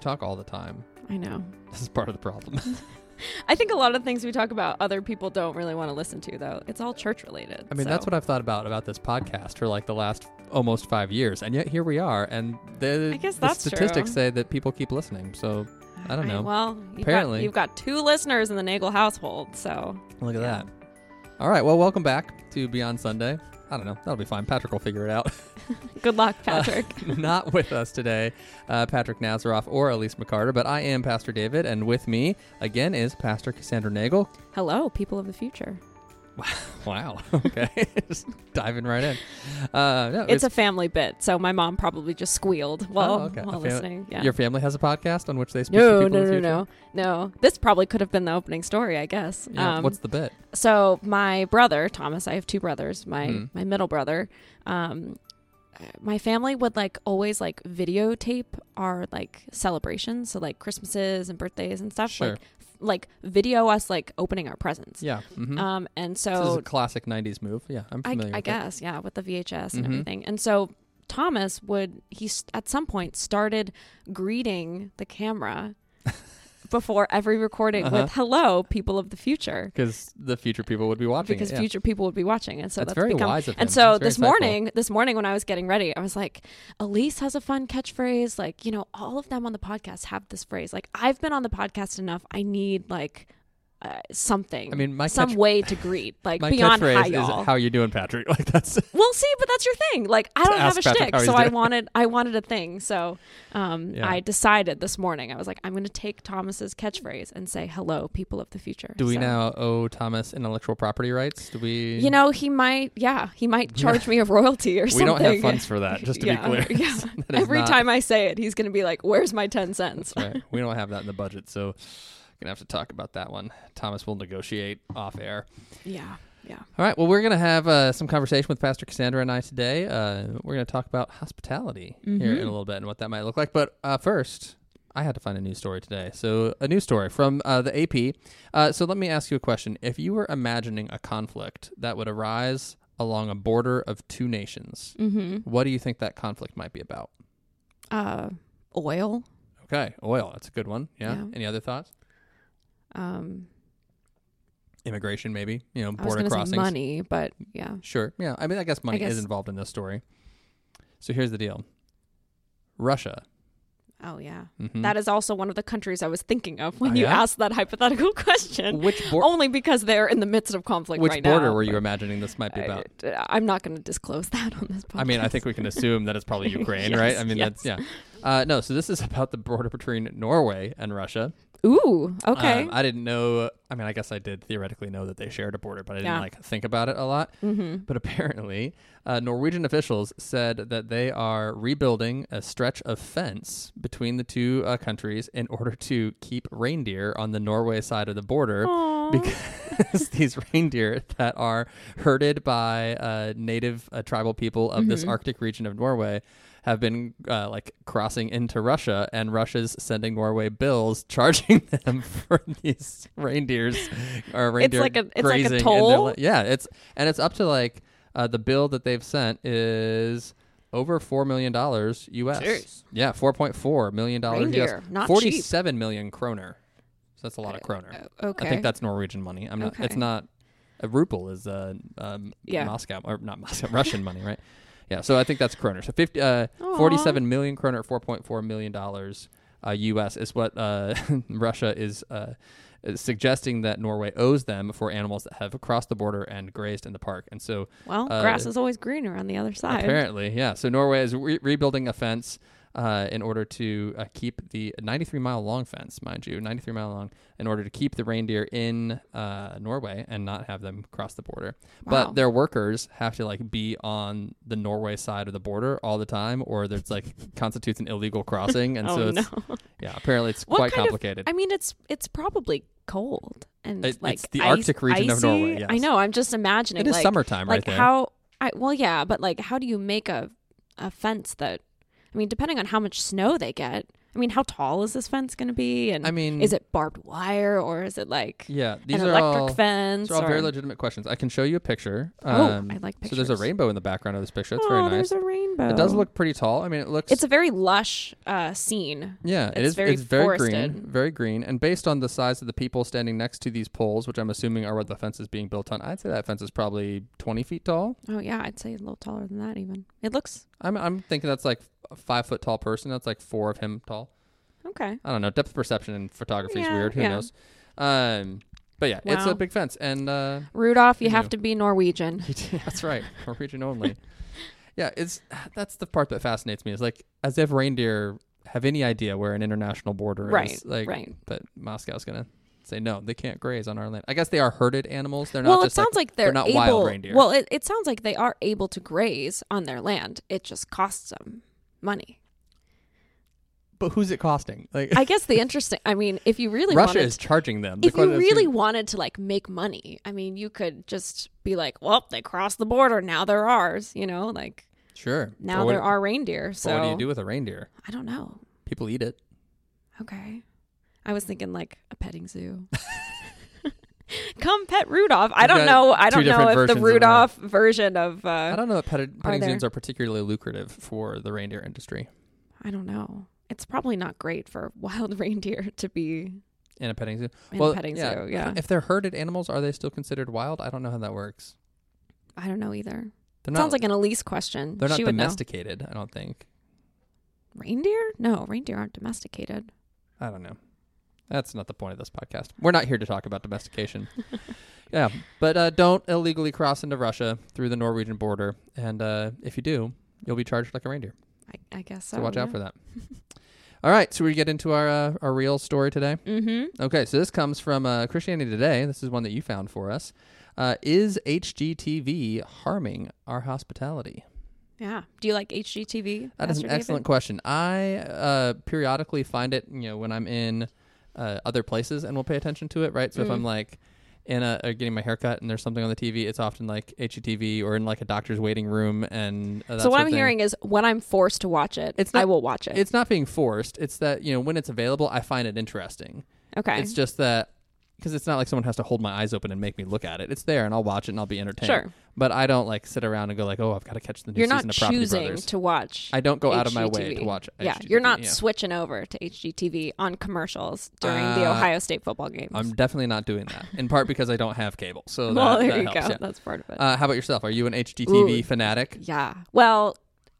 talk all the time. I know. This is part of the problem. I think a lot of things we talk about other people don't really want to listen to though. It's all church related. I mean, that's what I've thought about about this podcast for like the last almost five years, and yet here we are, and the, I guess the that's statistics true. say that people keep listening. So I don't know. Well, you've Apparently. got, you've got two listeners in the Nagel household, so Look at Yeah. that. All right, well, welcome back to Beyond Sunday. I don't know. That'll be fine. Patrick will figure it out. good luck, Uh, Patrick. Not with us today, uh, Patrick Nazaroff or Elise McCarter, but I am Pastor David, and with me again is Pastor Cassandra Nagel. Hello, people of the future. Wow. Okay. Just diving right in. Uh, no, It's, a family bit, so my mom probably just squealed while, Oh, okay. while fam- listening. Yeah. Your family has a podcast on which they speak to no, no, no, no, no. This probably could have been the opening story, I guess. Yeah, Um, what's the bit? so my brother Thomas, I have two brothers. My Mhm. my middle brother, um, my family would like always like videotape our like celebrations, so like Christmases and birthdays and stuff. Sure. Like like video us like opening our presents. Yeah. Mm-hmm. Um, and this is so a classic 90s move. Yeah, I'm familiar I with it. guess, yeah, with the VHS and Mhm. everything. And so Thomas would he at some point started greeting the camera before every recording Uh-huh. with "Hello, people of the future," Because the future people would be watching because it. yeah. future people would be watching. And so That's that's, very become. wise of him. And so this insightful. morning, this morning when I was getting ready, I was like, Elise has a fun catchphrase. Like, you know, all of them on the podcast have this phrase. Like, I've been on the podcast enough. I need like uh, something. I mean, my some catch- way to greet, like My beyond hi catchphrase is y'all. "How you doing, Patrick?" Like that's Well, see, but that's your thing. Like, I don't have a Patrick shtick, so I wanted, I wanted a thing. So, um, Yeah. I decided this morning, I was like, I'm going to take Thomas's catchphrase and say, "Hello, people of the future." Do we now owe Thomas intellectual property rights? Do we? You know, he might, yeah, he might charge me a royalty or we something. We don't have funds for that. Just to yeah, be clear, yeah. Every not- time I say it, he's going to be like, "Where's my ten cents?" Right. We don't have that in the budget, so gonna have to talk about that one. Thomas will negotiate off air. yeah, yeah. All right. Well, we're gonna have uh, some conversation with Pastor Cassandra and I today. Uh, we're gonna talk about hospitality here in a little bit and what that might look like. But uh, first. I had to find a news story today. So, a news story from uh, the AP. Uh, so, let me ask you a question. If you were imagining a conflict that would arise along a border of two nations, Mm-hmm. what do you think that conflict might be about? Uh, oil. Okay, oil. That's a good one. Yeah. Yeah. Any other thoughts? Um, Immigration, maybe. You know, I was border say crossings. money, but yeah. Sure. Yeah. I mean, I guess money guess- is involved in this story. So here's the deal. Russia. Oh yeah. Mhm. That is also one of the countries I was thinking of when Oh, you yeah? asked that hypothetical question. which bor- Only because they're in the midst of conflict which right border now. were you imagining this might be about? I, I'm not going to disclose that on this podcast. I mean, I think we can assume that it's probably Ukraine, right? I mean, that's yeah. Uh, no, so this is about the border between Norway and Russia. Ooh, okay. Um, I didn't know. I mean, I guess I did theoretically know that they shared a border, but I didn't Yeah. like think about it a lot. mm-hmm. But apparently, uh, Norwegian officials said that they are rebuilding a stretch of fence between the two uh, countries in order to keep reindeer on the Norway side of the border. Because these reindeer that are herded by uh, native uh, tribal people of this Mhm. Arctic region of Norway have been uh, like crossing into Russia, and Russia's sending Norway bills charging them for these reindeers or reindeer like a- it's like a grazing in their toll? li- yeah, it's and it's up to like uh, the bill that they've sent is over four million dollars U.S. Jeez. Yeah, four point four million dollars U.S. not Forty-seven million kroner. So that's a lot of kroner. okay. I think that's Norwegian money. I'm not. It's not. A ruble is uh, um, Yeah. Moscow or not Moscow, Russian money, right? Yeah. So I think that's kroner. So 50, uh, 47 million kroner, four point four million dollars uh, U.S. is what uh, Russia is. Uh, suggesting that Norway owes them for animals that have crossed the border and grazed in the park, and so Well, uh, grass is always greener on the other side. Apparently, yeah. So Norway is re- rebuilding a fence uh, in order to uh, keep the 93 mile long fence, mind you, 93 mile long, in order to keep the reindeer in uh, Norway and not have them cross the border. Wow. But their workers have to like be on the Norway side of the border all the time, or there's like constitutes an illegal crossing, and oh so it's no. yeah. Apparently, it's What quite kind of- complicated. I mean, it's it's probably cold and It- like it's the ice- Arctic region of icy. Norway, I know. I'm just imagining it is like, summertime right like there. how I well yeah, but like how do you make a a fence that I mean, depending on how much snow they get, I mean, how tall is this fence going to be? And I mean, is it barbed wire or is it like Yeah, these an are electric all, fence? these are all very legitimate questions. I can show you a picture. Oh, Um, I like pictures. So there's a rainbow in the background of this picture. It's oh, very nice. there's a rainbow. It does look pretty tall. I mean, it looks. It's a very lush uh, scene. yeah, it it's very it's very forested. green, very green, and based on the size of the people standing next to these poles, which I'm assuming are what the fence is being built on, I'd say that fence is probably 20 feet tall. Oh yeah, I'd say a little taller than that even. It looks I'm I'm thinking that's like a five foot tall person. That's like four of him tall. okay. I don't know. Depth perception in photography is weird. Who yeah. knows? Um, but yeah, it's Wow. a big fence, and uh, Rudolph, you have to be Norwegian. that's right, Norwegian only. Yeah, it's that's the part that fascinates me. Is like as if reindeer have any idea where an international border Right, is. Like, right. But Moscow's gonna say no, they can't graze on our land. I guess they are herded animals. They're not well, it just like, sounds like, they're they're, not able. wild reindeer. Well, it, it sounds like they are able to graze on their land. It just costs them money. but who's it costing? Like I guess the interesting. I mean, if you really Russia wanted, is charging them. If you really who- wanted to like make money, I mean, you could just be like, well, they crossed the border. Now they're ours. You know, like sure. now But what- there are reindeer. So what do you do with a reindeer? I don't know. People eat it. Okay. I was thinking like a petting zoo. Come pet Rudolph. I don't know. I don't know if the versions of Rudolph version of I uh don't know pet- petting zoos are particularly lucrative for the reindeer industry. I don't know. It's probably not great for wild reindeer to be In a petting zoo. in well, a petting yeah. zoo. Yeah. If they're herded animals, are they still considered wild? I don't know how that works. I don't know either. They're Sounds not, like an Elise question. they're not she domesticated. I don't think. Reindeer? No, reindeer aren't domesticated. I don't know. That's not the point of this podcast. We're not here to talk about domestication. yeah, but uh, don't illegally cross into Russia through the Norwegian border, and uh, if you do, you'll be charged like a reindeer. I, I guess so. So watch out for that. All right, so we get into our uh, our real story today. Mm-hmm. Okay, so this comes from uh, Christianity Today. This is one that you found for us. Uh, is HGTV harming our hospitality? Yeah. Do you like HGTV? That is an Pastor excellent David? question. I uh, periodically find it, you know, when I'm in uh, other places and will pay attention to it, right? So if Mm. I'm like in a uh, getting my haircut and there's something on the TV, it's often like HGTV or in like a doctor's waiting room and uh, that So sort what of I'm thing. hearing is when I'm forced to watch it, It's I not- will watch it. it's not being forced. It's that you know when it's available, I find it interesting. okay. It's just that because it's not like someone has to hold my eyes open and make me look at it. It's there, and I'll watch it and I'll be entertained. Sure. But I don't like sit around and go like, oh, I've got to catch the new You're season not of Property choosing Brothers. to watch. I don't go out of my way to HGTV. watch. Yeah, HGTV, you're not yeah. switching over to HGTV on commercials during the Uh, Ohio State football games. I'm definitely not doing that. In part because I don't have cable. So well, that, there that you helps, go. yeah. That's part of it. Uh, how about yourself? Are you an HGTV Ooh. fanatic? yeah. Well,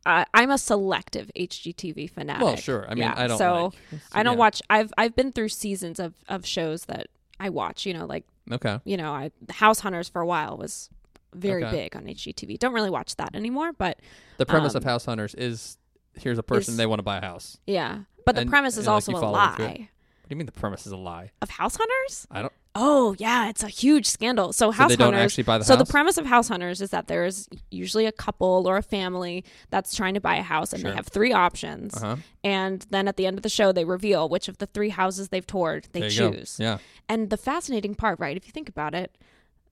I I'm a selective HGTV fanatic. Well, sure. I mean, I don't. So like, I don't yeah. watch. I've I've been through seasons of of shows that I watch. You know, like Okay. you know, I House Hunters for a while was very Okay. big on HGTV. Don't really watch that anymore, but The premise of Um, House Hunters is here's a person is- they want to buy a house. yeah. But the And- premise is and, also you a follow them through it. lie What do you mean the premise is a lie? of House Hunters. I don't. Oh yeah, it's a huge scandal. So So House they don't Hunters. actually buy the so house. the premise of House Hunters is that there's usually a couple or a family that's trying to buy a house, and Sure. they have three options. uh huh. And then at the end of the show, they reveal which of the three houses they've toured they choose. go. Yeah. And the fascinating part, right? If you think about it,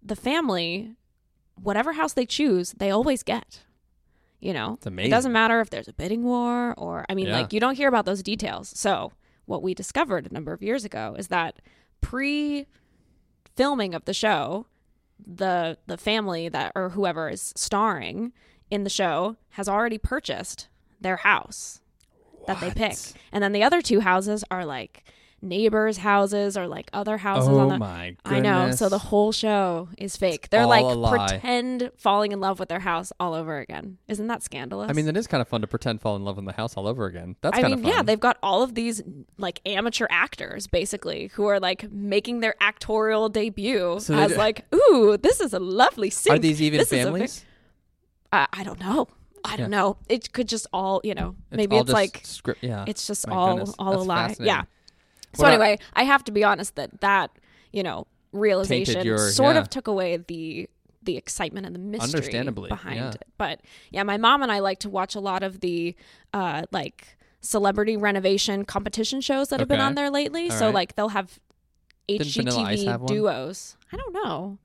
the family, whatever house they choose, they always get. You know, It's amazing. it doesn't matter if there's a bidding war or, I mean, Yeah. like you don't hear about those details. So, what we discovered a number of years ago is that pre filming of the show, the the family that or whoever is starring in the show has already purchased their house that they What? picked. And then the other two houses are like neighbors' houses or like other houses Oh on the my goodness. I know. So the whole show is fake. It's They're all like pretend falling in love with their house all over again. Isn't that scandalous? I mean, it is kind of fun to pretend fall in love in the house all over again. That's I kind mean, of fun. yeah, they've got all of these like amateur actors basically who are like making their actorial debut So as like, ooh, this is a lovely scene. Are these even This is a ve- families? uh, I don't know. I don't know. It could just all, you know, maybe it's like script. Yeah. it's just My all goodness, all a lie. Yeah. So What anyway, I have to be honest that that you know realization your- sort yeah. of took away the the excitement and the mystery Understandably, behind yeah. it. But yeah, my mom and I like to watch a lot of the uh like celebrity renovation competition shows that have been on there lately. All so right. like they'll have Didn't Vanilla Ice HGTV duos. I don't know.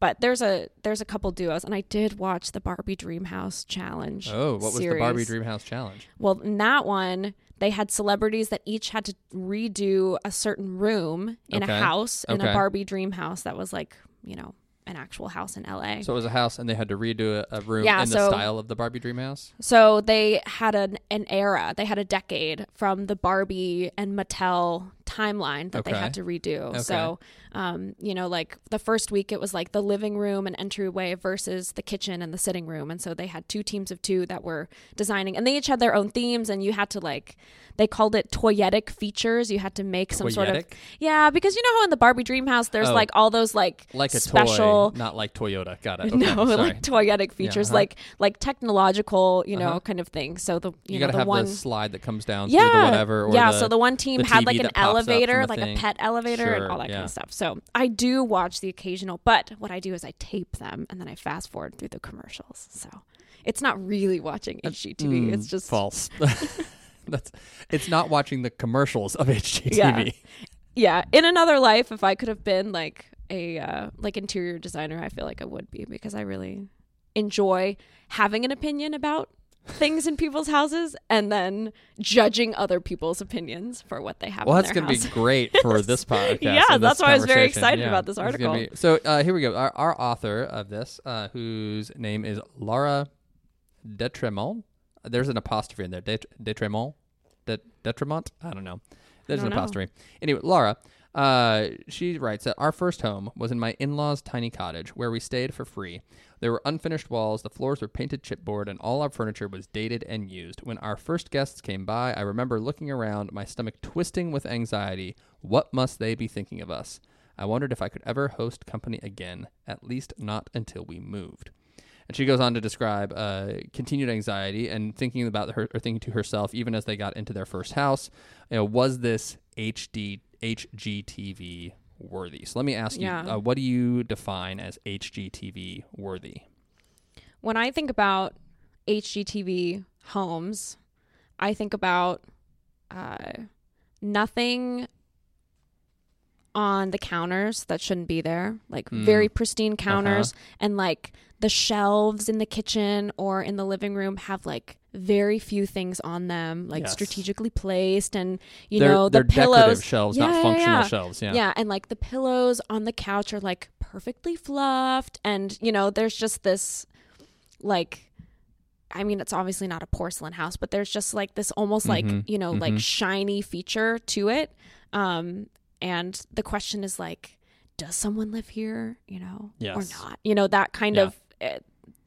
But there's a there's a couple duos, and I did watch the Barbie Dream House Challenge. Oh, what was the Barbie. Dreamhouse challenge? Well, in that one, they had celebrities that each had to redo a certain room in Okay. a house in Okay. a Barbie dream house that was like, you know, an actual house in LA. So it was a house, and they had to redo a, a room Yeah, in the style of the Barbie Dreamhouse. So they had an, an era, they had a decade from the Barbie and Mattel timeline that they had to redo. Okay. So, um, you know, like the first week it was like the living room and entryway versus the kitchen and the sitting room. And so they had two teams of two that were designing, and they each had their own themes, and you had to like, they called it toyetic features. You had to make some sort of yeah, because you know how in the Barbie dream house there's Oh. like all those like Like a special toy, not like Toyota. Got it. Okay, no, sorry. like toyetic features, uh-huh. like like technological, you know, Uh-huh. kind of thing. So the you, you, know gotta the have one, the slide that comes down yeah, the whatever. Or yeah. the, so the one team the had like an that pops up from elevator, like thing. a pet elevator, Sure, and all that kind of stuff. So I do watch the occasional, but what I do is I tape them and then I fast forward through the commercials. So it's not really watching HGTV. Mm, it's just false. That's it's not watching the commercials of HGTV. Yeah. yeah. In another life, if I could have been like a uh, like interior designer, I feel like I would be because I really enjoy having an opinion about things in people's houses and then judging other people's opinions for what they have. Well, that's going to be great for this podcast. Yeah, and that's why I was very excited Yeah, about this article. be- so uh, here we go. Our, our author of this, uh, whose name is Laura Detremont. There's an apostrophe in there. Det- Detremont? Det- Detremont? I don't know. There's don't an know. apostrophe. Anyway, Laura, uh, she writes that our first home was in my in-laws' tiny cottage where we stayed for free. There were unfinished walls, the floors were painted chipboard, and all our furniture was dated and used. When our first guests came by, I remember looking around, my stomach twisting with anxiety. What must they be thinking of us? I wondered if I could ever host company again, at least not until we moved. And she goes on to describe uh, continued anxiety and thinking about her, or thinking to herself, even as they got into their first house, you know, was this HD HGTV worthy? So let me ask Yeah. you, uh, what do you define as HGTV worthy? when I think about HGTV homes, I think about uh, nothing on the counters that shouldn't be there, like Mm. very pristine counters, and like the shelves in the kitchen or in the living room have like very few things on them, like Yes. strategically placed, and you they're, know the they're pillows. decorative shelves, Yeah, not functional yeah. shelves. Yeah. Yeah, and like the pillows on the couch are like perfectly fluffed and you know, there's just this like I mean, it's obviously not a porcelain house, but there's just like this almost Mhm, like, you know, like mhm. shiny feature to it. Um and the question is like does someone live here, you know, Yes. or not? You know, that kind of uh,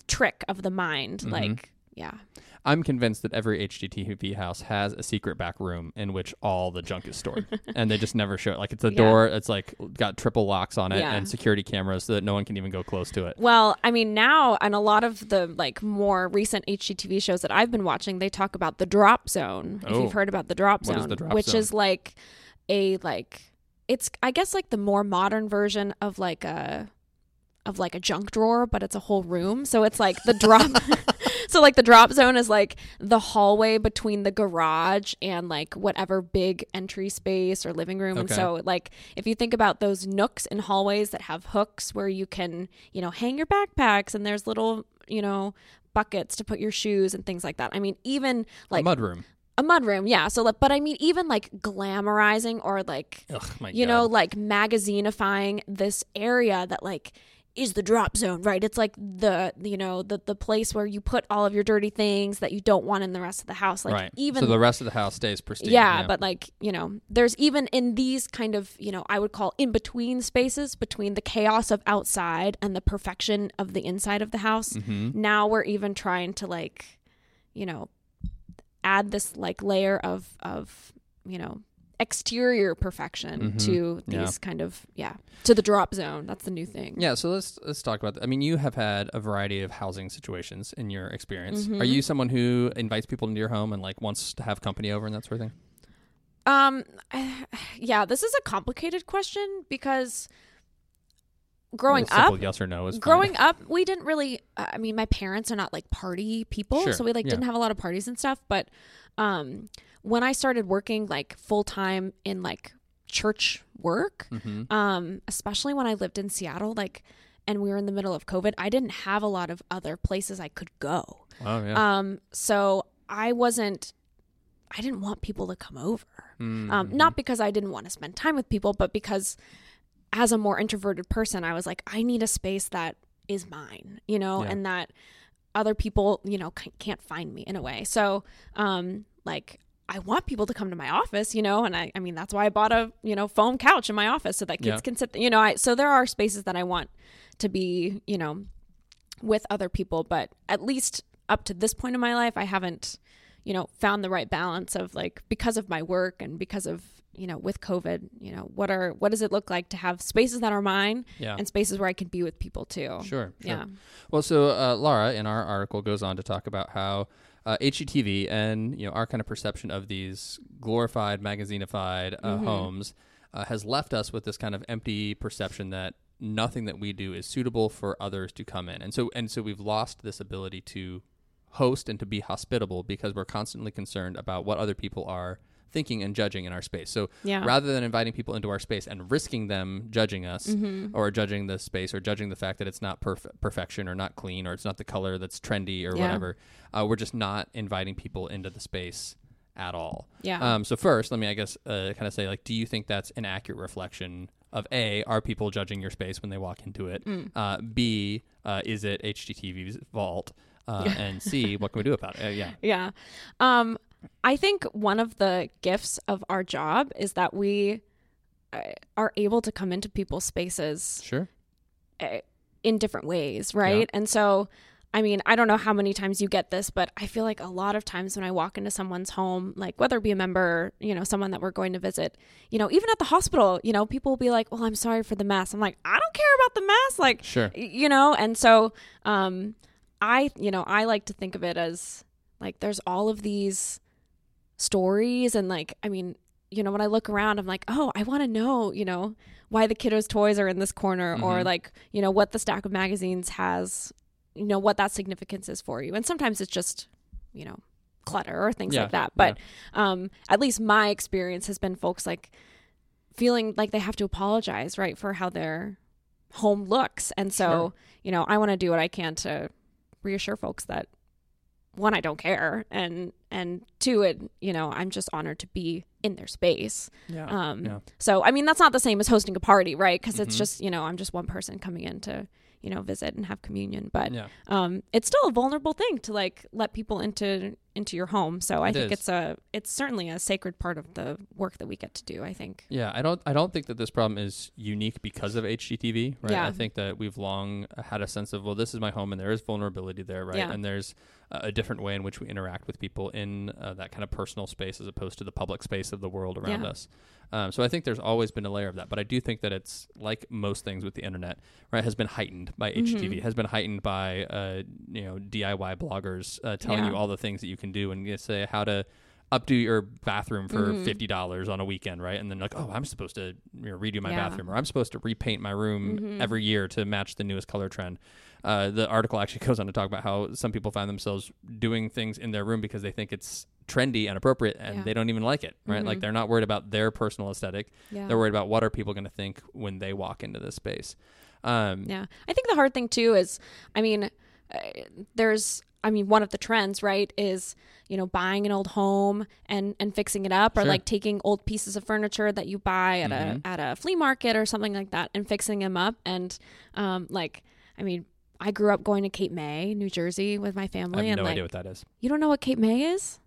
trick of the mind Mhm. like yeah. I'm convinced that every HGTV house has a secret back room in which all the junk is stored, and they just never show it. Like it's a Yeah. door, it's like got triple locks on it Yeah. and security cameras so that no one can even go close to it. Well, I mean, now and a lot of the like more recent HGTV shows that I've been watching, they talk about the drop zone. If Oh. you've heard about the drop What zone, the drop which zone? is like a like it's I guess like the more modern version of like a of like a junk drawer, but it's a whole room. So it's like the drop. so like the drop zone is like the hallway between the garage and like whatever big entry space or living room. And Okay. so like if you think about those nooks and hallways that have hooks where you can, you know, hang your backpacks and there's little, you know, buckets to put your shoes and things like that. I mean, even like a mud room. a mud room, yeah. So, like, but I mean, even like glamorizing or like Ugh, you God. know, like magazinifying this area that like is the drop zone, right? It's like the you know the the place where you put all of your dirty things that you don't want in the rest of the house. Like right. even so the rest of the house stays pristine. yeah, but like you know, there's even in these kind of you know I would call in between spaces between the chaos of outside and the perfection of the inside of the house. hmm Now we're even trying to like, you know, add this like layer of of you know exterior perfection Mhm. to Yeah. these kind of yeah to the drop zone. That's the new thing. Yeah, so let's let's talk about that. I mean, you have had a variety of housing situations in your experience. Are Mhm. you someone who invites people into your home and like wants to have company over and that sort of thing? Um, yeah, this is a complicated question because growing up, yes or no is fine. growing up, we didn't really. uh, I mean, my parents are not like party people, Sure, so we like yeah. didn't have a lot of parties and stuff. But um, when I started working like full time in like church work, Mhm. um, especially when I lived in Seattle, like. and we were in the middle of COVID, I didn't have a lot of other places I could go. Oh yeah. Um, so I wasn't, I didn't want people to come over. Mm, Um, not because I didn't want to spend time with people, but because as a more introverted person, I was like, I need a space that is mine, you know, Yeah. and that other people, you know, can't find me in a way. So, um, like, I want people to come to my office, you know, and I, I mean, that's why I bought a, you know, foam couch in my office so that kids Yeah. can sit, you know, I, so there are spaces that I want to be, you know, with other people, but at least up to this point in my life, I haven't, you know, found the right balance of like because of my work and because of you know with COVID, you know, what are what does it look like to have spaces that are mine yeah. and spaces where I can be with people too. Sure, sure. Yeah. Well, so uh, Laura in our article goes on to talk about how uh, HGTV and you know our kind of perception of these glorified, magazinified uh, Mm-hmm. homes uh, has left us with this kind of empty perception that nothing that we do is suitable for others to come in, and so and so we've lost this ability to host and to be hospitable because we're constantly concerned about what other people are thinking and judging in our space. So Yeah. rather than inviting people into our space and risking them judging us Mm-hmm. or judging the space or judging the fact that it's not perf- perfection or not clean or it's not the color that's trendy or Yeah. whatever, uh, we're just not inviting people into the space at all. Yeah. Um, so first, let me, I guess, uh, kind of say, like, do you think that's an accurate reflection of A, are people judging your space when they walk into it? Mm. Uh, B, uh, is it HGTV's fault? Uh, and C, what can we do about it? Uh, yeah. Yeah. Um, I think one of the gifts of our job is that we uh, are able to come into people's spaces Sure. in different ways, right? And so, I mean, I don't know how many times you get this, but I feel like a lot of times when I walk into someone's home, like whether it be a member, you know, someone that we're going to visit, you know, even at the hospital, you know, people will be like, "Well, I'm sorry for the mess." I'm like, "I don't care about the mess," like, Sure. you know. And so, um, I, you know, I like to think of it as like there's all of these stories, and like, I mean, you know, when I look around, I'm like, oh, I want to know, you know, why the kiddos' toys are in this corner, or Mhm. like, you know, what the stack of magazines has, you know, what that significance is for you. And sometimes it's just, you know, clutter or things Yeah, like that. But um, at least my experience has been folks like feeling like they have to apologize, right, for how their home looks. And so, Sure. you know, I want to do what I can to reassure folks that one, I don't care, and and two, it you know, I'm just honored to be in their space. Yeah. Um, yeah. So, I mean, that's not the same as hosting a party, right? Because it's Mhm. just, you know, I'm just one person coming in to, you know, visit and have communion. But Yeah. um, it's still a vulnerable thing to like let people into into your home. So I It think is. it's a it's certainly a sacred part of the work that we get to do. I think. Yeah, I don't I don't think that this problem is unique because of HGTV, right? Yeah. I think that we've long had a sense of well, this is my home, and there is vulnerability there, right? Yeah. And there's a different way in which we interact with people in uh, that kind of personal space as opposed to the public space of the world around Yeah. us. Um, so I think there's always been a layer of that, but I do think that it's like most things with the internet, right? Has been heightened by Mm-hmm. HGTV, has been heightened by uh, you know DIY bloggers uh, telling Yeah. you all the things that you can do and you say how to updo your bathroom for Mhm. fifty dollars on a weekend, right? And then like, oh, I'm supposed to you know, redo my Yeah. bathroom, or I'm supposed to repaint my room Mhm. every year to match the newest color trend. Uh, the article actually goes on to talk about how some people find themselves doing things in their room because they think it's trendy and appropriate, and Yeah. they don't even like it, right? Like Mhm. they're not worried about their personal aesthetic; Yeah. they're worried about what are people going to think when they walk into this space. Um, Yeah. I think the hard thing too is, I mean, uh, there's, I mean, one of the trends, right, is, you know, buying an old home and, and fixing it up or Sure. like taking old pieces of furniture that you buy at Mhm. a, at a flea market or something like that and fixing them up. And, um, like, I mean, I grew up going to Cape May, New Jersey with my family. I have and no like, idea what that is. you don't know what Cape May is?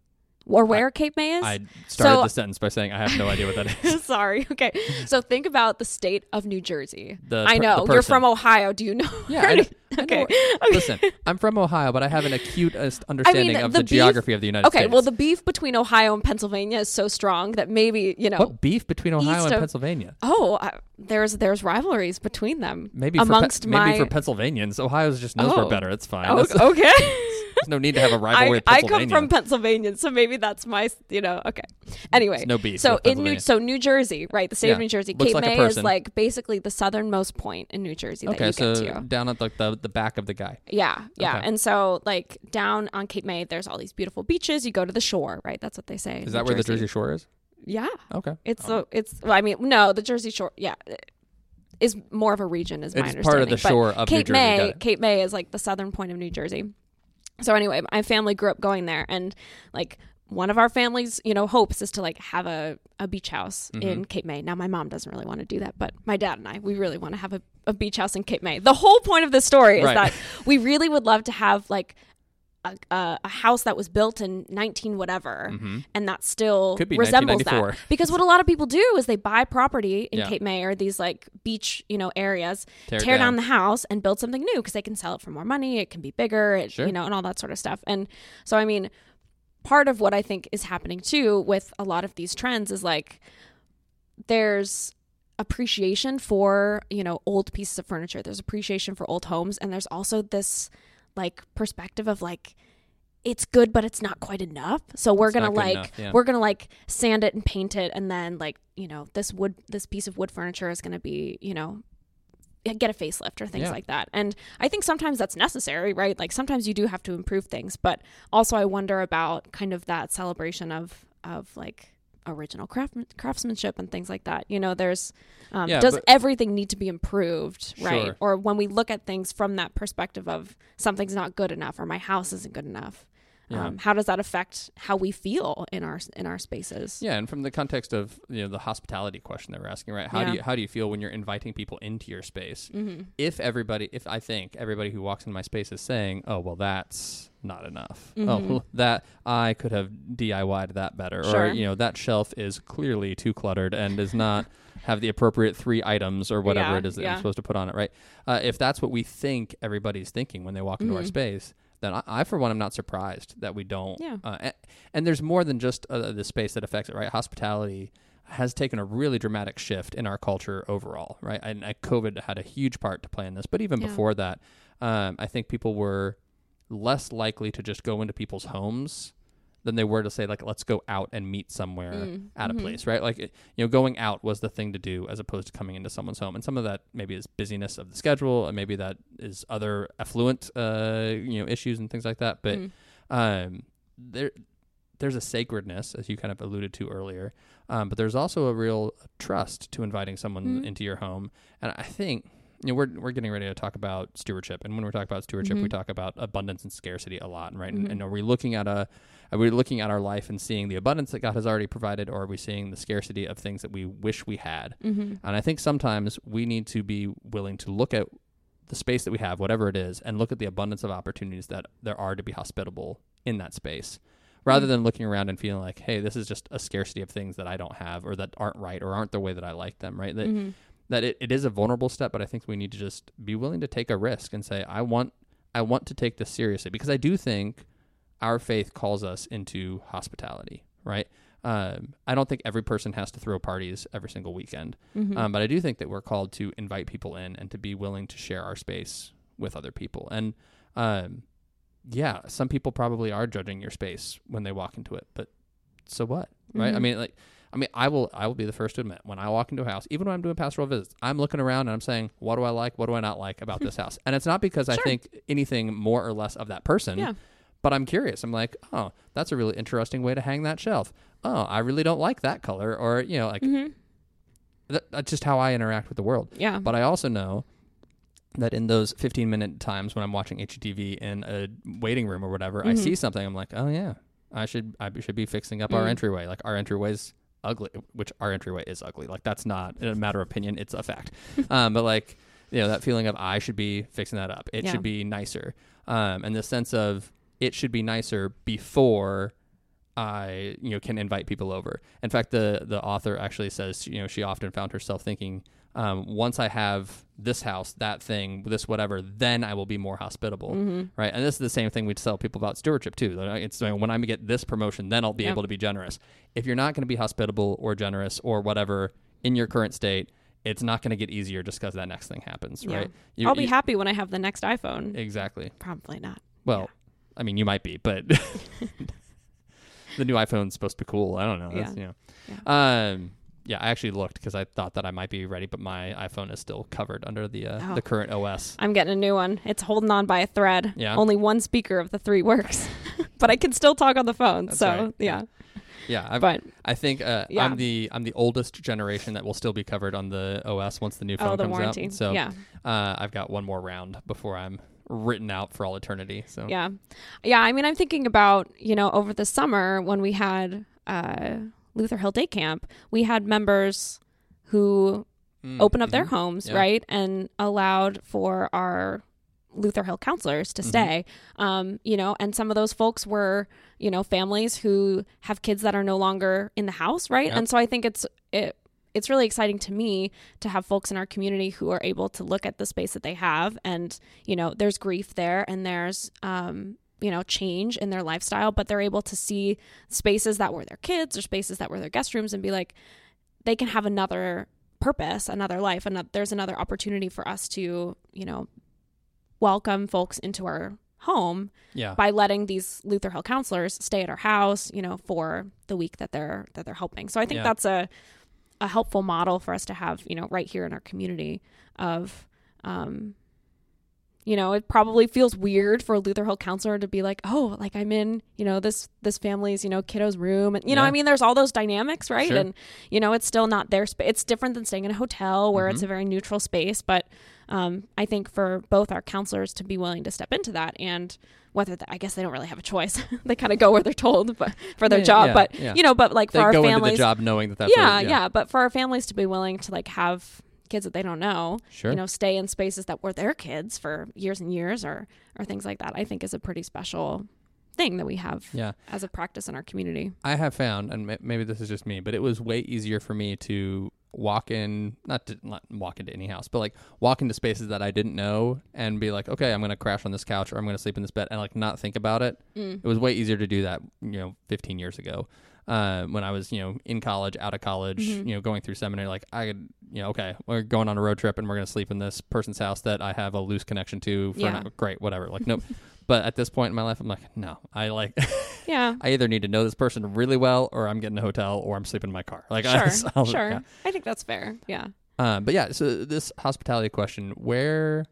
Or where Cape May is? I started So- the sentence by saying I have no idea what that is. Sorry. Okay. So think about the state of New Jersey. The I know. You're from Ohio. Do you know? Yeah, I know- is? I know okay. Listen, I'm from Ohio, but I have an acute understanding of the the, beef- geography of the United Okay, States. Okay. Well, the beef between Ohio and Pennsylvania is so strong that maybe you know. what beef between Ohio east and of- Pennsylvania? Oh, uh, there's there's rivalries between them. Maybe for amongst Pe- my. maybe for Pennsylvanians, Ohio's just knows we're Oh. better. It's fine. Oh, okay. There's no need to have a rivalry I, I come from Pennsylvania, so maybe that's my you know. Okay. Anyway, no beef. so in New so New Jersey, right? The state of New Jersey, looks Cape like May is like basically the southernmost point in New Jersey that okay, you so get to. down at like the the back of the guy. Yeah, yeah. Okay. And so like down on Cape May, there's all these beautiful beaches. You go to the shore, right? That's what they say. Is that New where the Jersey Shore is? Yeah. Okay. It's so it's well, I mean, no, the Jersey Shore, yeah. is more of a region, is my It's understanding. part of the But shore of New Cape Jersey. May. Cape May is like the southern point of New Jersey. So anyway, my family grew up going there, and like one of our family's, you know, hopes is to like have a, a beach house Mm-hmm. in Cape May. Now my mom doesn't really want to do that, but my dad and I, we really want to have a, a beach house in Cape May. The whole point of this story is Right. that we really would love to have like a, a, a house that was built in 19 whatever and that still Mm-hmm. Could be resembles that because what a lot of people do is they buy property in Yeah. Cape May or these like beach you know areas Tear tear, down. down. the house and build something new because they can sell it for more money it can be bigger it, Sure. you know and all that sort of stuff and so I mean part of what I think is happening too with a lot of these trends is like there's appreciation for you know old pieces of furniture. There's appreciation for old homes. And there's also this like perspective of like it's good but it's not quite enough. So we're gonna like enough, yeah. we're gonna like sand it and paint it. And then like you know this wood this piece of wood furniture is gonna be you know get a facelift or things Yeah. like that and i think sometimes that's necessary right like sometimes you do have to improve things but also i wonder about kind of that celebration of of like original craft, craftsmanship and things like that you know there's um, Yeah, does everything need to be improved right Sure. or when we look at things from that perspective of something's not good enough or my house isn't good enough Yeah. um, how does that affect how we feel in our in our spaces Yeah, and from the context of you know the hospitality question that we're asking, right? How Yeah. do you how do you feel when you're inviting people into your space? mm-hmm. If everybody, if I think everybody who walks in my space is saying, "Oh, well, that's not enough," oh, well, that I could have DIY'd that better, Sure. or you know that shelf is clearly too cluttered and does not have the appropriate three items or whatever Yeah, it is that yeah. I'm supposed to put on it, right? Uh, if that's what we think everybody's thinking when they walk into our Mhm. space. Then I, I, for one, am not surprised that we don't. Yeah. Uh, and, and there's more than just uh, the space that affects it, right? Hospitality has taken a really dramatic shift in our culture overall, right? And uh, COVID had a huge part to play in this. But even Yeah. before that, um, I think people were less likely to just go into people's homes than they were to say like let's go out and meet somewhere Mm, at a mhm. place right like it- you know going out was the thing to do as opposed to coming into someone's home and some of that maybe is busyness of the schedule and maybe that is other affluent uh you know issues and things like that but Mhm. um there there's a sacredness as you kind of alluded to earlier um, but there's also a real trust to inviting someone Mhm. into your home and i think you know we're, we're getting ready to talk about stewardship and when we're talking about stewardship we Mhm. talk about abundance and scarcity a lot right and, Mhm. and are we looking at a are we looking at our life and seeing the abundance that god has already provided or are we seeing the scarcity of things that we wish we had Mm-hmm. and I think sometimes we need to be willing to look at the space that we have, whatever it is, and look at the abundance of opportunities that there are to be hospitable in that space. Rather Mm. than looking around and feeling like, hey, this is just a scarcity of things that I don't have or that aren't right or aren't the way that I like them, right? That Mm-hmm. That it, it is a vulnerable step, but I think we need to just be willing to take a risk and say, I want I want to take this seriously because I do think our faith calls us into hospitality, right? Um, I don't think every person has to throw parties every single weekend. Mm-hmm. Um, but I do think that we're called to invite people in and to be willing to share our space with other people. And um, yeah, some people probably are judging your space when they walk into it, but so what, right? I Mhm. mean, like, I mean, I will, I will be the first to admit when I walk into a house, even when I'm doing pastoral visits, I'm looking around and I'm saying, what do I like? What do I not like about this house? And it's not because I think anything more or less of that person. Yeah. But I'm curious. I'm like, oh, that's a really interesting way to hang that shelf. Oh, I really don't like that color, or you know, like Mm-hmm. that, that's just how I interact with the world. Yeah. But I also know that in those 15 minute times when I'm watching HGTV in a waiting room or whatever, I Mhm. see something. I'm like, oh yeah, I should I should be fixing up our Mm. entryway. Like our entryway's ugly, which our entryway is ugly. Like that's not a matter of opinion; it's a fact. um, but like you know that feeling of I should be fixing that up. It Yeah. should be nicer. Um, and the sense of it should be nicer before I you know can invite people over. In fact, the the author actually says you know she often found herself thinking, um, once I have this house, that thing, this whatever, then I will be more hospitable, Mm-hmm. right? And this is the same thing we tell people about stewardship too. It's like, when I get this promotion, then I'll be able to be generous. If you're not going to be hospitable or generous or whatever in your current state, it's not going to get easier just because that next thing happens, Yeah. right? You- I'll be you- happy when I have the next iPhone. Exactly. Probably not. Well, I mean, you might be, but the new iPhone's supposed to be cool. I don't know. That's, Yeah. You know. Um, yeah, I actually looked because I thought that I might be ready, but my iPhone is still covered under the uh, Oh. the current OS. I'm getting a new one. It's holding on by a thread. Yeah. Only one speaker of the three works, but I can still talk on the phone. That's so right. yeah. Yeah, I've, but I think uh, Yeah. I'm the I'm the oldest generation that will still be covered on the OS once the new phone oh, the comes warranty. out. So yeah, uh, I've got one more round before I'm written out for all eternity. So yeah, yeah. I mean, I'm thinking about you know over the summer when we had uh, Luther Hill Day Camp, we had members who Mm, opened up their mhm. homes, Yeah. right, and allowed for our Luther Hill counselors to Mhm. stay. Um, you know, and some of those folks were, you know, families who have kids that are no longer in the house, right? Yep. And so I think it's it it's really exciting to me to have folks in our community who are able to look at the space that they have and, you know, there's grief there and there's um you know, change in their lifestyle, but they're able to see spaces that were their kids or spaces that were their guest rooms and be like, they can have another purpose, another life, and there's another opportunity for us to, you know, welcome folks into our home Yeah. by letting these Luther Hill counselors stay at our house, you know, for the week that they're that they're helping. So I think Yeah. that's a a helpful model for us to have, you know, right here in our community of um you know, it probably feels weird for a Luther Hill counselor to be like, "Oh, like I'm in, you know, this this family's, you know, kiddo's room." And you know, I mean, there's all those dynamics, right? Sure. And you know, it's still not their space. It's different than staying in a hotel where it's Mhm. a very neutral space, but um, I think for both our counselors to be willing to step into that and whether th- I guess they don't really have a choice. they kind of go where they're told but for their Yeah, job, yeah, but yeah. you know, but like for They our go into families the job knowing that that's yeah, what, yeah, but for our families to be willing to like have kids that they don't know, Sure. you know, stay in spaces that were their kids for years and years or or things like that, I think is a pretty special thing that we have yeah. as a practice in our community. I have found, and ma- maybe this is just me, but it was way easier for me to walk in, not to not walk into any house, but like walk into spaces that I didn't know and be like, okay, I'm going to crash on this couch or I'm going to sleep in this bed and like not think about it. Mm. It was way easier to do that, you know, 15 years ago. Uh, when I was, you know, in college, out of college, Mhm. you know, going through seminary, like I could, you know, okay, we're going on a road trip and we're going to sleep in this person's house that I have a loose connection to for Yeah. an, great, whatever. Like, nope. but at this point in my life, I'm like, no, I like, Yeah. I either need to know this person really well, or I'm getting a hotel, or I'm sleeping in my car. Like, Sure. I'll- sure. yeah. I think that's fair. Yeah. Um, but yeah, so this hospitality question, where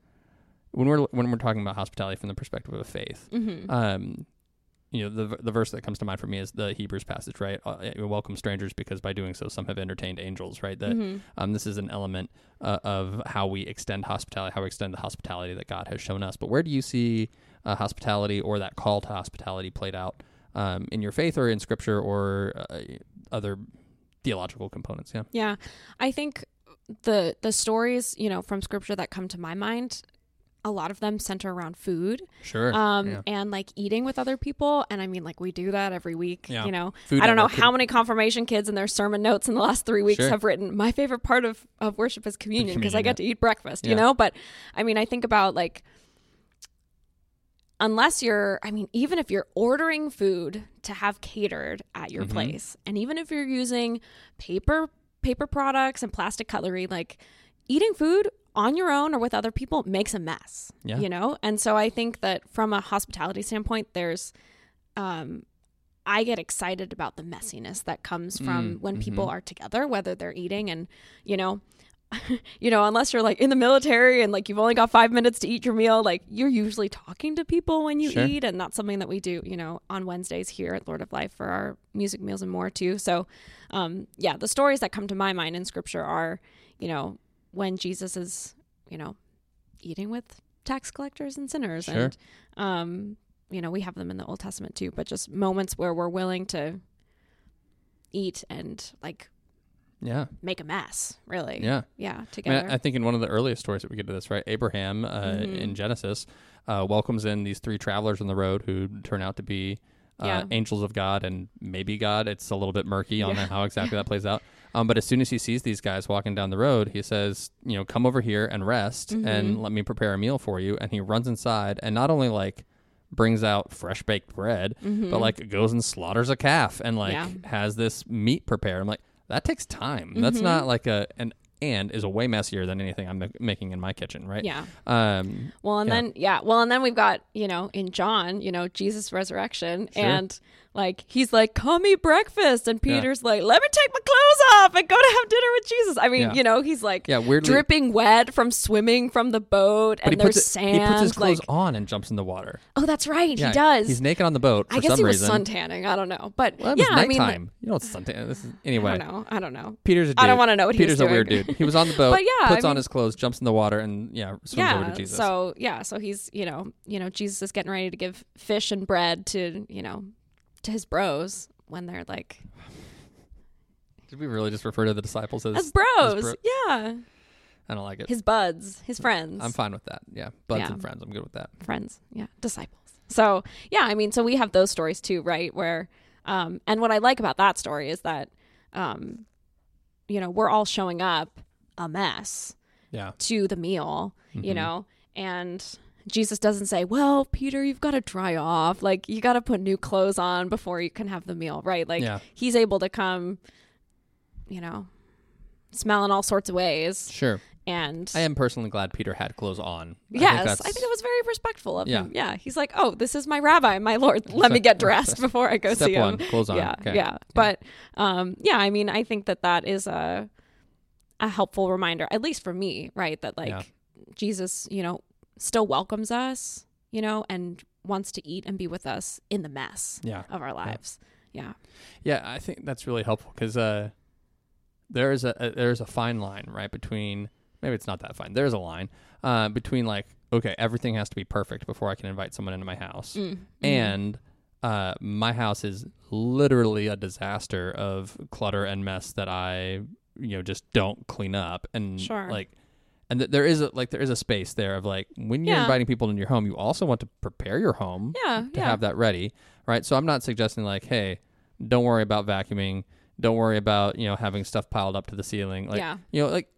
when we're when we're talking about hospitality from the perspective of faith, Mhm. um, you know, the the verse that comes to mind for me is the Hebrews passage, right? Uh, welcome strangers because by doing so, some have entertained angels, right? That Mhm. um, this is an element uh, of how we extend hospitality, how we extend the hospitality that God has shown us. But where do you see uh, hospitality or that call to hospitality played out um, in your faith or in Scripture or uh, other theological components? Yeah. Yeah. I think the the stories, you know, from scripture that come to my mind, a lot of them center around food. Sure. Um yeah. and like eating with other people. And I mean like we do that every week. Yeah. You know. Food I don't know how many confirmation kids in their sermon notes in the last three weeks Sure. have written my favorite part of, of worship is communion because I get to eat breakfast, Yeah. you know? But I mean I think about like unless you're i mean even if you're ordering food to have catered at your Mhm. place and even if you're using paper paper products and plastic cutlery like eating food on your own or with other people makes a mess Yeah. you know and so i think that from a hospitality standpoint there's um I get excited about the messiness that comes from Mm, when people mhm. are together, whether they're eating and, you know, you know, unless you're like in the military and like you've only got five minutes to eat your meal, like you're usually talking to people when you Sure. eat. And that's something that we do, you know, on Wednesdays here at Lord of Life for our music meals and more too. So, um, yeah, the stories that come to my mind in scripture are, you know, when Jesus is, you know, eating with tax collectors and sinners. Sure. And, um, you know, we have them in the Old Testament too, but just moments where we're willing to eat and like yeah. make a mess, really. Yeah. Yeah, I, mean, together. I think in one of the earliest stories that we get to this, right? Abraham uh, Mhm. in Genesis uh, welcomes in these three travelers on the road who turn out to be uh, Yeah. angels of God and maybe God. It's a little bit murky on Yeah. how exactly that plays out. Um, but as soon as he sees these guys walking down the road, he says, "You know, come over here and rest, Mhm. and let me prepare a meal for you." And he runs inside and not only like brings out fresh baked bread, Mhm. but like goes and slaughters a calf and like Yeah. has this meat prepared. I'm like, that takes time. That's Mhm. not like a an and is a way messier than anything I'm making in my kitchen, right? Yeah. Um, Well, and Yeah. then yeah, well, and then we've got you know in John, you know Jesus' resurrection, Sure. and like he's like, "Come eat breakfast," and Yeah. Peter's like, "Let me take my clothes off and go to have dinner with Jesus." I mean, Yeah. you know, he's like yeah, weirdly, dripping wet from swimming from the boat, but and there's it, sand. he puts his clothes like, on and jumps in the water. oh, that's right, Yeah, he does. He's naked on the boat for I guess some he was reason. sun tanning. I don't know, but Well, it yeah, I mean, like, you know, it's suntan. This is I anyway. don't know. I don't know. Peter's. I don't wanna know what he was Peter's a weird dude. He was on the boat, But yeah, I puts on mean- his clothes, jumps in the water, and yeah, swims yeah. over to Jesus. So yeah, so he's you know you know Jesus is getting ready to give fish and bread to you know to his bros when they're like Did we really just refer to the disciples as, as bros. bro- yeah, I don't like it. his buds, his friends. I'm fine with that. Yeah, buds Yeah. and friends. I'm good with that. friends yeah disciples so yeah i mean so we have those stories too right where um and what i like about that story is that um you know we're all showing up a mess Yeah. to the meal you Mhm. know and jesus doesn't say well peter you've got to dry off like you got to put new clothes on before you can have the meal right like yeah. he's able to come you know smell in all sorts of ways Sure. And I am personally glad Peter had clothes on. Yes, I I think, think, it was very respectful of Yeah. him. Yeah, he's like, "Oh, this is my rabbi, my lord. Let me get dressed before I go step see one. him." Clothes on. Yeah, Okay. yeah. But um, yeah, I mean, I think that that is a a helpful reminder, at least for me, right? That like Yeah. Jesus, you know, still welcomes us, you know, and wants to eat and be with us in the mess Yeah. of our lives. Yeah, Yeah, I think that's really helpful because uh, there is a, a there's a fine line right between maybe it's not that fine. There's a line uh, between like okay, everything has to be perfect before I can invite someone into my house, Mm. And uh, my house is literally a disaster of clutter and mess that I you know just don't clean up and Sure. like. And th- there is a like there is a space there of like when you're Yeah. inviting people into your home, you also want to prepare your home yeah, to yeah. have that ready, right? So I'm not suggesting like, hey, don't worry about vacuuming, don't worry about you know having stuff piled up to the ceiling, like yeah, you know, like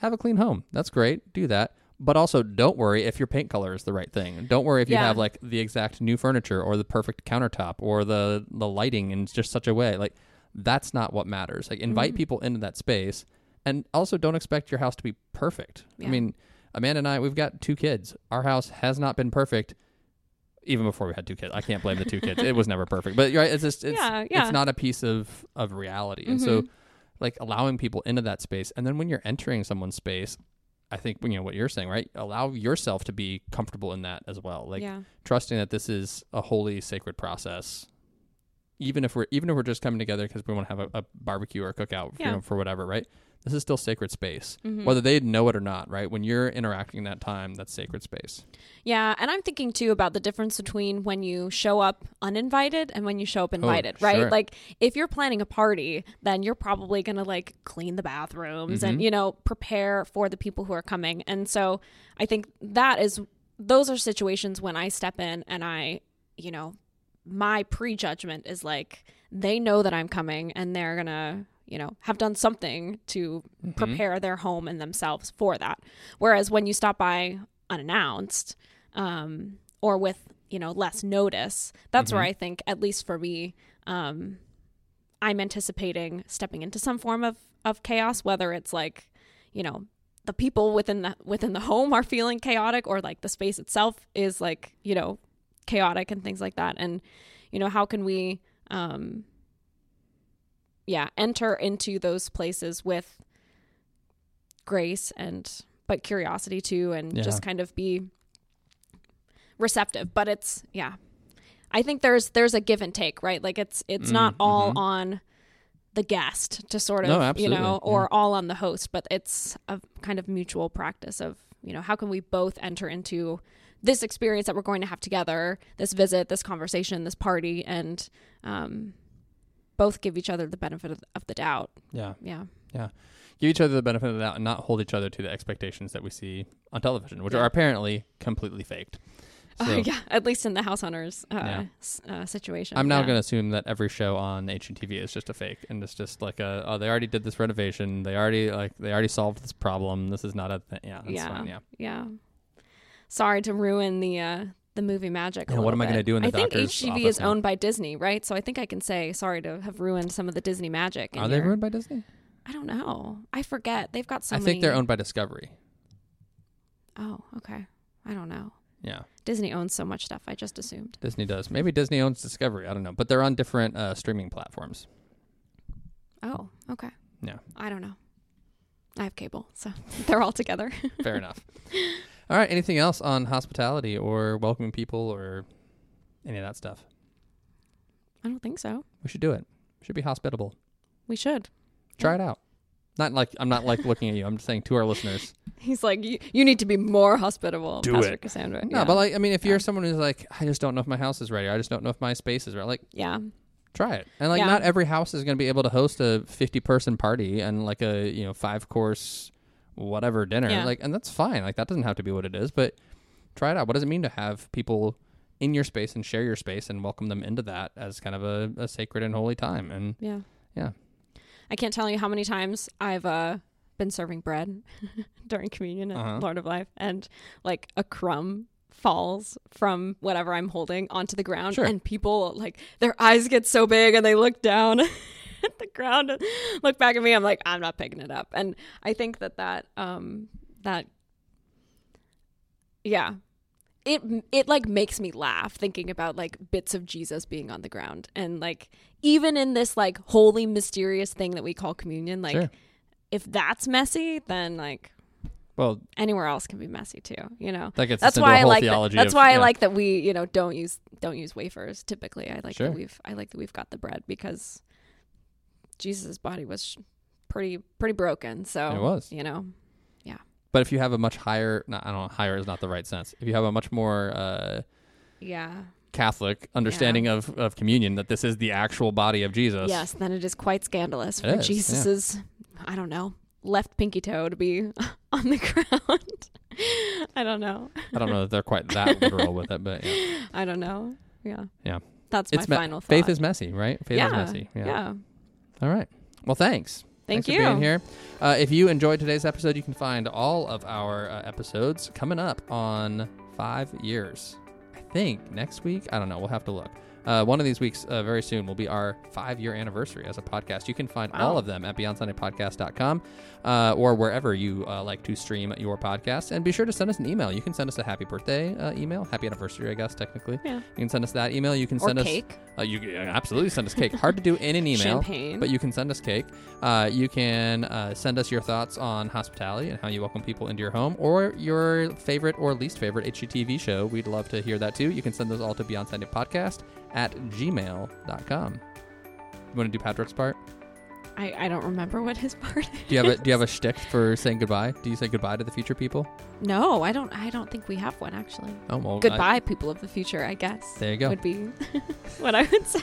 have a clean home. That's great, do that. But also, don't worry if your paint color is the right thing. Don't worry if you Yeah. have like the exact new furniture or the perfect countertop or the the lighting in just such a way. Like that's not what matters. Like invite Mhm. people into that space, and also don't expect your house to be perfect. I Yeah. mean, Amanda and I, we've got two kids. Our house has not been perfect even before we had two kids. I can't blame the two kids. It was never perfect. But right, it's just it's Yeah, yeah. it's not a piece of of reality. And so Mhm. Like allowing people into that space and then when you're entering someone's space, I think you know what you're saying, right? Allow yourself to be comfortable in that as well. Like yeah, trusting that this is a holy sacred process. Even if we're even if we're just coming together because we want to have a, a barbecue or a cookout you know, for whatever, right? This is still sacred space, Mhm. whether they know it or not, right? When you're interacting in that time, that's sacred space. Yeah, and I'm thinking too about the difference between when you show up uninvited and when you show up invited, right? Oh, sure. Like if you're planning a party, then you're probably going to like clean the bathrooms and Mhm. you know, prepare for the people who are coming. And so I think that is those are situations when I step in and I, you know, my prejudgment is like they know that I'm coming and they're going to you know, have done something to Mhm. prepare their home and themselves for that. Whereas when you stop by unannounced, um, or with you know less notice, that's where Mhm. I think, at least for me, um, I'm anticipating stepping into some form of of chaos, whether it's like, you know, the people within the within the home are feeling chaotic, or like the space itself is like you know chaotic and things like that. And you know, how can we, um, yeah, enter into those places with grace and but curiosity too, and Yeah. just kind of be receptive but it's yeah i think there's there's a give and take right like it's it's Mm, not all mhm. on the guest to sort of No, you know yeah. or all on the host but it's a kind of mutual practice of you know how can we both enter into this experience that we're going to have together this visit this conversation this party and um both give each other the benefit of, of the doubt Yeah. yeah Yeah. Give each other the benefit of the doubt and not hold each other to the expectations that we see on television, which Yeah. are apparently completely faked. So yeah at least in the house hunters uh, Yeah. s- uh situation I'm now yeah. going to assume that every show on HGTV is just a fake, and it's just like a oh they already did this renovation, they already like they already solved this problem. This is not a thing. Yeah, that's yeah, fine. Yeah, yeah. Sorry to ruin the uh, the movie magic. a Yeah, what am I gonna do in the I think HGTV is now? owned by Disney, right? So I think I can say sorry to have ruined some of the Disney magic. are they here. ruined by Disney? I don't know. I forget. They've got so I many. think they're owned by Discovery. Oh, okay. I don't know. Yeah, Disney owns so much stuff. I just assumed. Disney does. Maybe Disney owns Discovery. I don't know, but they're on different uh, streaming platforms. Oh, okay. Yeah. I don't know. I have cable, so they're all together. Fair enough. All right. Anything else on hospitality or welcoming people or any of that stuff? I don't think so. We should do it. We should be hospitable. We should. Try it out. Not like I'm not like looking at you. I'm just saying to our listeners. He's like, you, you need to be more hospitable, Do Pastor it. Cassandra. No, yeah. but like I mean, if you're Yeah. someone who's like, I just don't know if my house is ready. I just don't know if my space is ready. Like, yeah, try it. And like, Yeah. not every house is going to be able to host a 50 person party and like a you know five course whatever dinner. Yeah. Like, and that's fine. Like that doesn't have to be what it is. But try it out. What does it mean to have people in your space and share your space and welcome them into that as kind of a, a sacred and holy time? And yeah, Yeah. I can't tell you how many times I've uh, been serving bread during communion at Uh-huh. Lord of Life, and like a crumb falls from whatever I'm holding onto the ground, Sure. and people like their eyes get so big and they look down at the ground and look back at me. I'm like, I'm not picking it up, and I think that that um that yeah it it like makes me laugh thinking about like bits of Jesus being on the ground and like even in this like holy mysterious thing that we call communion like Sure. if that's messy then like well, anywhere else can be messy too you know that gets that's why I like that, theology. that's of- why I like that we you know don't use don't use wafers typically I like Sure. that we've I like that we've got the bread because Jesus' body was pretty pretty broken so It was. you know yeah. But if you have a much higher, no, I don't know, higher is not the right sense. If you have a much more uh, yeah Catholic understanding of, of communion, that this is the actual body of Jesus. Yes, then it is quite scandalous It for is, Jesus's, I don't know, left pinky toe to be on the ground. I don't know. I don't know that they're quite that literal with it, but yeah. I don't know. Yeah. Yeah. That's It's my me- final thought. faith is messy, right? Faith yeah, is messy. Yeah. All right. Well, thanks. Thank Thanks you. for being here. Uh, if you enjoyed today's episode, you can find all of our uh, episodes coming up on five years. I think next week. I don't know. We'll have to look. Uh, one of these weeks, uh, very soon, will be our five year anniversary as a podcast. You can find all of them at beyondsundaypodcast.com uh, or wherever you uh, like to stream your podcast. And be sure to send us an email. You can send us a happy birthday uh, email, happy anniversary, I guess, technically. Yeah. You can send us that email. You can Or send us. cake, Uh, you can absolutely send us cake. Hard to do in an email. champagne. But you can send us cake. Uh, you can uh, send us your thoughts on hospitality and how you welcome people into your home or your favorite or least favorite HGTV show. We'd love to hear that too. You can send those all to Beyond Sunday Podcast at gmail.com. You want to do Patrick's part? I, I don't remember what his part is. Do you have a do you have a shtick for saying goodbye? Do you say goodbye to the future people? No, I don't. I don't think we have one actually. Oh well. I- Goodbye, people of the future. I guess there you go. would be what I would say.